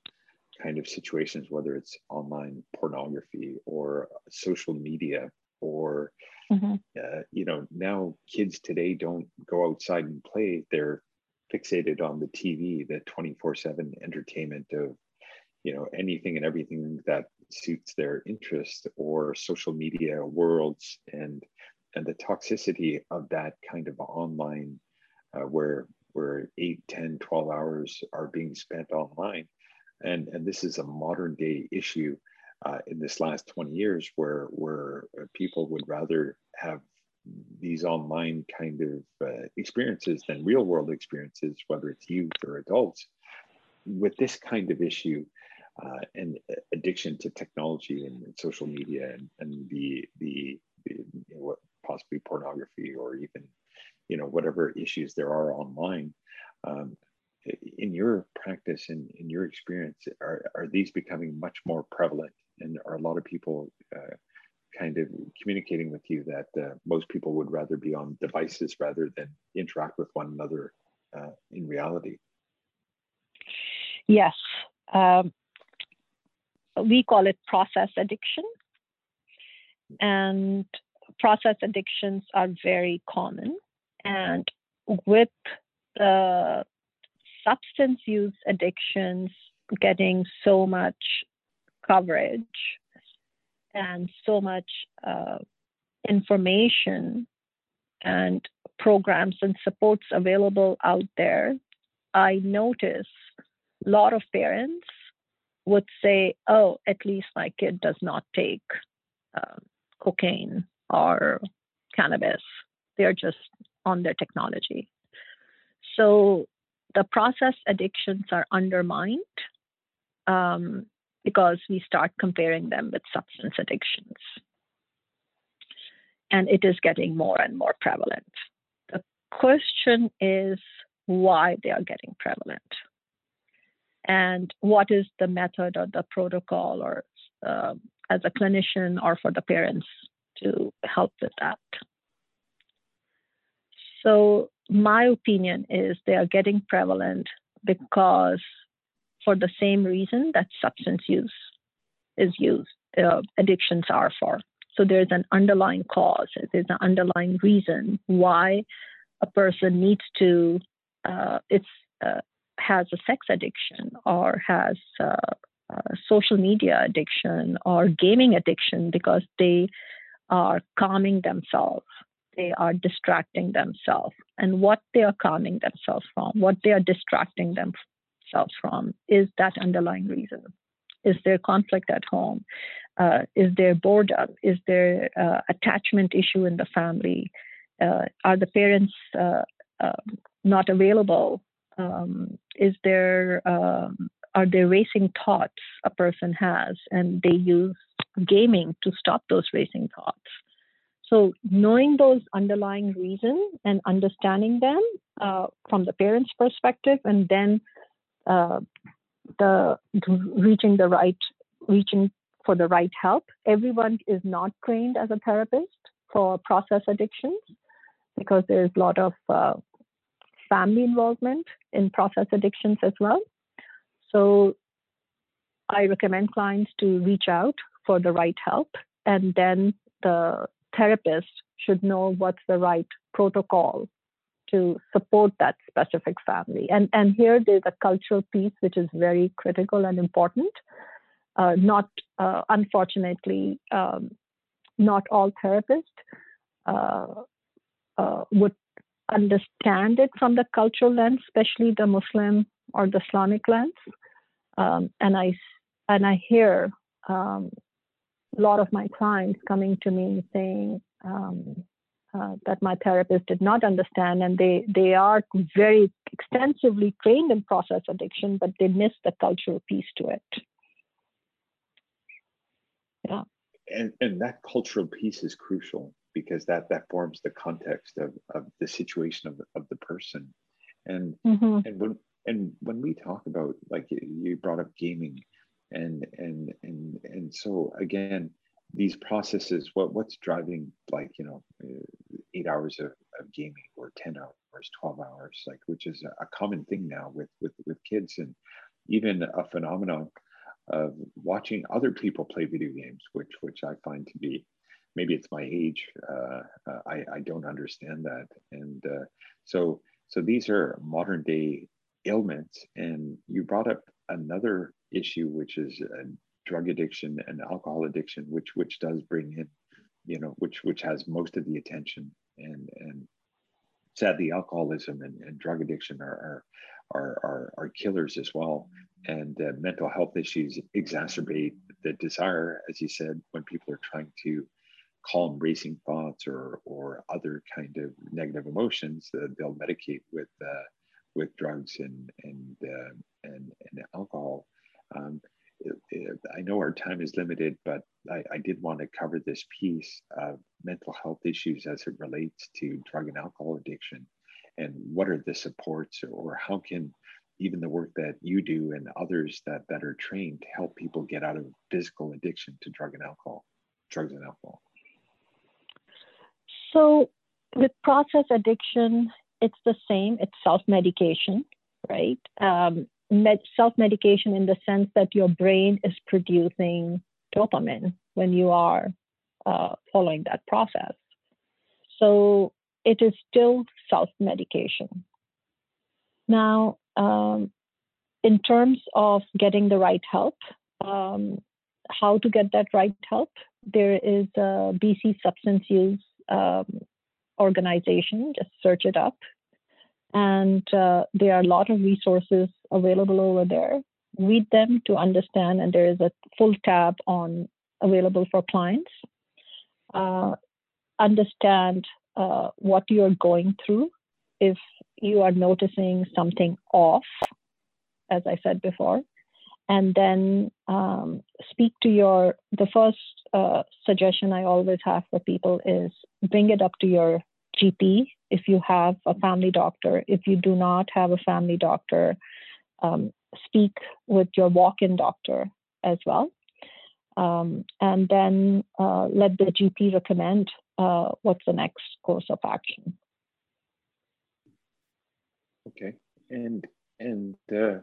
kind of situations, whether it's online pornography or social media or Mm-hmm. Uh, you know, now kids today don't go outside and play. They're fixated on the TV, the 24 7 entertainment of, you know, anything and everything that suits their interest or social media worlds and and the toxicity of that kind of online uh, where where 8 10 12 hours are being spent online and and this is a modern day issue uh, in this last 20 years where where uh, people would rather have these online kind of uh, experiences than real world experiences whether it's youth or adults with this kind of issue uh, and addiction to technology and, and social media and, and the the, the you know, possibly pornography or even you know whatever issues there are online um, in your practice and in your experience are, are these becoming much more prevalent and are a lot of people uh, kind of communicating with you that uh, most people would rather be on devices rather than interact with one another uh, in reality? Yes. Um, we call it process addiction. And process addictions are very common. And with the substance use addictions getting so much coverage and so much uh, information and programs and supports available out there, I notice a lot of parents would say, oh, at least my kid does not take uh, cocaine or cannabis. They're just on their technology. So the process addictions are undermined um, because we start comparing them with substance addictions. And it is getting more and more prevalent. The question is why they are getting prevalent and what is the method or the protocol or uh, as a clinician or for the parents to help with that. So my opinion is they are getting prevalent because for the same reason that substance use is used, uh, addictions are for. So there's an underlying cause, there's an underlying reason why a person needs to, uh, it's, uh, has a sex addiction or has uh, social media addiction or gaming addiction because they are calming themselves they are distracting themselves and what they are calming themselves from what they are distracting themselves from is that underlying reason. Is there conflict at home? Uh, is there boredom? Is there uh, attachment issue in the family? Uh, are the parents uh, um, not available? Um, is there um, are there racing thoughts a person has, and they use gaming to stop those racing thoughts? So knowing those underlying reasons and understanding them uh, from the parent's perspective, and then uh, the reaching the right reaching for the right help. Everyone is not trained as a therapist for process addictions because there's a lot of uh, family involvement in process addictions as well. So I recommend clients to reach out for the right help, and then the therapist should know what's the right protocol to support that specific family. And, and here there's a cultural piece which is very critical and important. Uh, not, uh, unfortunately, um, not all therapists uh, uh, would understand it from the cultural lens, especially the Muslim or the Islamic lens. Um, and I and I hear um, a lot of my clients coming to me saying um, uh, that my therapist did not understand, and they they are very extensively trained in process addiction, but they miss the cultural piece to it. Yeah, and and that cultural piece is crucial because that that forms the context of, of the situation of, of the person and mm-hmm. and when and when we talk about like you brought up gaming and and and and so again these processes what what's driving like you know uh, eight hours of, of gaming or 10 hours 12 hours like which is a common thing now with with with kids and even a phenomenon of watching other people play video games which which i find to be maybe it's my age. Uh, uh, I, I don't understand that. And uh, so, so these are modern day ailments. And you brought up another issue, which is drug addiction and alcohol addiction, which which does bring in, you know, which which has most of the attention. And and sadly, alcoholism and, and drug addiction are, are are, are, are killers as well. And uh, mental health issues exacerbate the desire, as you said, when people are trying to calm racing thoughts or or other kind of negative emotions uh, they'll medicate with uh, with drugs and and uh, and, and alcohol um, I know our time is limited, but I, I, did want to cover this piece of mental health issues as it relates to drug and alcohol addiction, and what are the supports, or how can even the work that you do and others that that are trained help people get out of physical addiction to drug and alcohol, drugs and alcohol. So with process addiction, it's the same. It's self-medication, right? Um, med- self-medication in the sense that your brain is producing dopamine when you are uh, following that process. So it is still self-medication. Now, um, in terms of getting the right help, um, how to get that right help, there is a BC substance use um, organization. Just search it up. And uh, there are a lot of resources available over there. Read them to understand, and there is a full tab on available for clients. Uh, understand uh, what you're going through. If you are noticing something off, as I said before, and then um, speak to your the first uh, suggestion i always have for people is bring it up to your gp if you have a family doctor. If you do not have a family doctor um, speak with your walk-in doctor as well. Um, and then uh, let the gp recommend uh, what's the next course of action. Okay. And and uh,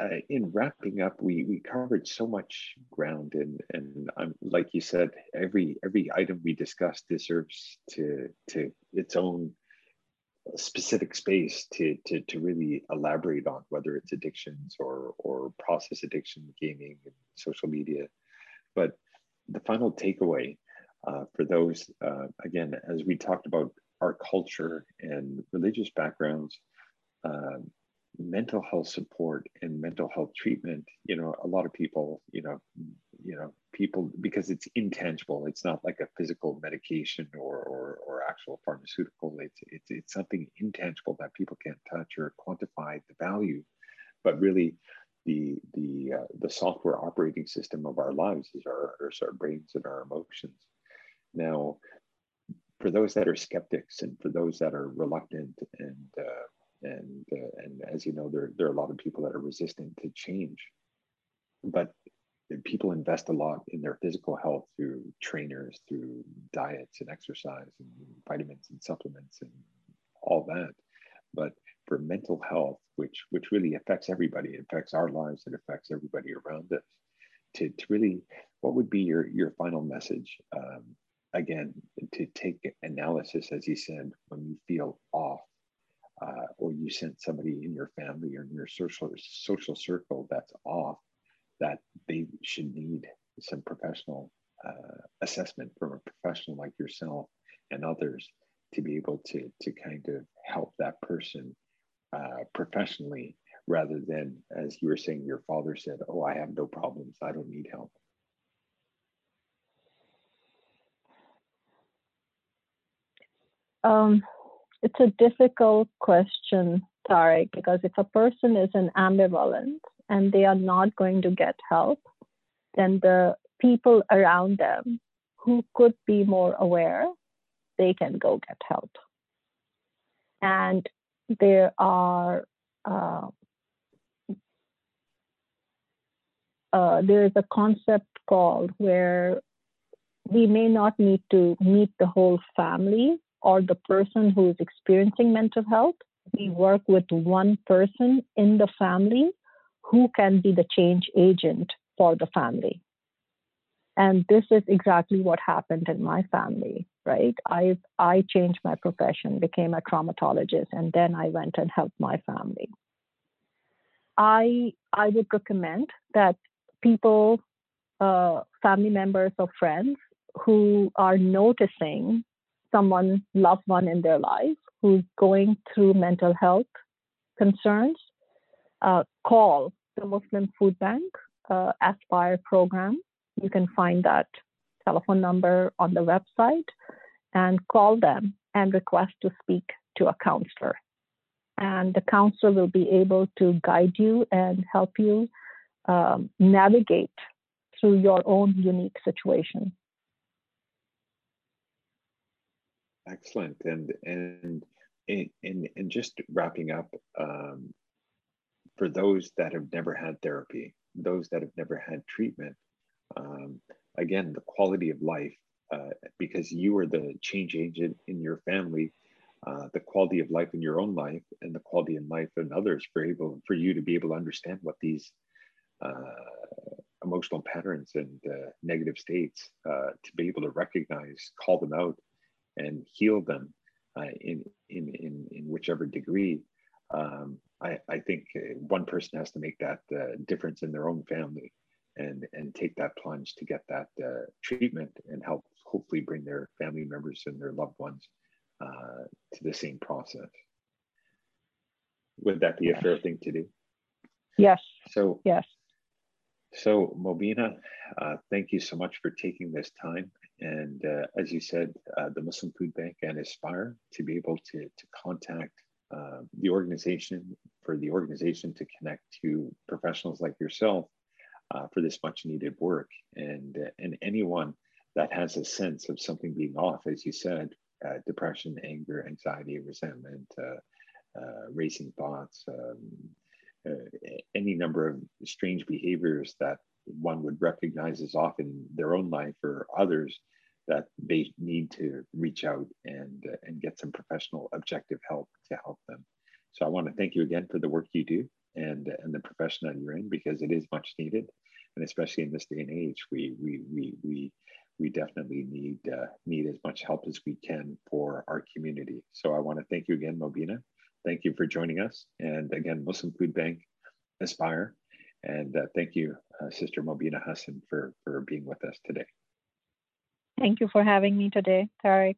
uh, in wrapping up, we we covered so much ground, and and um, like you said, every every item we discussed deserves to to its own specific space to to to really elaborate on whether it's addictions or or process addiction, gaming, and social media. But the final takeaway uh, for those, uh, again, as we talked about our culture and religious backgrounds. Um, mental health support and mental health treatment you know a lot of people you know you know people because it's intangible it's not like a physical medication or or, or actual pharmaceutical it's, it's it's something intangible that people can't touch or quantify the value. But really the the uh, the software operating system of our lives is our, is our brains and our emotions. Now for those that are skeptics and for those that are reluctant and uh, and uh, and as you know, there there are a lot of people that are resistant to change, but people invest a lot in their physical health through trainers, through diets and exercise and vitamins and supplements and all that. But for mental health, which which really affects everybody, it affects our lives, it affects everybody around us. To, to really, what would be your your final message? Um, again, to take analysis, as you said, when you feel off uh, or you sent somebody in your family or in your social social circle that's off, that they should need some professional uh, assessment from a professional like yourself and others to be able to to kind of help that person uh, professionally rather than as you were saying your father said oh i have no problems. I don't need help. Um, it's a difficult question Tarek, because if a person is an ambivalent and they are not going to get help then the people around them who could be more aware they can go get help. And there are uh, uh, there is a concept called where we may not need to meet the whole family or the person who is experiencing mental health. We work with one person in the family who can be the change agent for the family. And this is exactly what happened in my family, right? I I changed my profession, became a traumatologist, and then I went and helped my family. I I would recommend that people, uh, family members or friends who are noticing someone, loved one in their life who's going through mental health concerns, uh, call the Muslim Food Bank uh, Aspire program. You can find that telephone number on the website and call them and request to speak to a counselor. And the counselor will be able to guide you and help you um, navigate through your own unique situation. Excellent. And and and and just wrapping up, um, for those that have never had therapy, those that have never had treatment, um, again, the quality of life, uh, because you are the change agent in your family, uh, the quality of life in your own life, and the quality in life in others for able for you to be able to understand what these uh, emotional patterns and uh, negative states uh, to be able to recognize, call them out, and heal them uh, in, in, in, in whichever degree. Um, I, I think uh, one person has to make that uh, difference in their own family and, and take that plunge to get that uh, treatment and help hopefully bring their family members and their loved ones uh, to the same process. Would that be a fair thing to do? Yes. So, yes. So, Mobina, uh, thank you so much for taking this time. And uh, as you said, uh, the Muslim Food Bank and Aspire to be able to, to contact uh, the organization, for the organization to connect to professionals like yourself uh, for this much needed work. And, uh, and anyone that has a sense of something being off, as you said, depression, anger, anxiety, resentment, racing thoughts, um, uh, any number of strange behaviors that one would recognize as often their own life or others that they need to reach out and uh, and get some professional objective help to help them so i want to thank you again for the work you do and and the profession that you're in because it is much needed and especially in this day and age we we we we we definitely need uh, need as much help as we can for our community so i want to thank you again mobina thank you for joining us. And again, Muslim Food Bank Aspire. And uh, thank you, uh, Sister Mobina Hassan, for, for being with us today. Thank you for having me today, Tarek.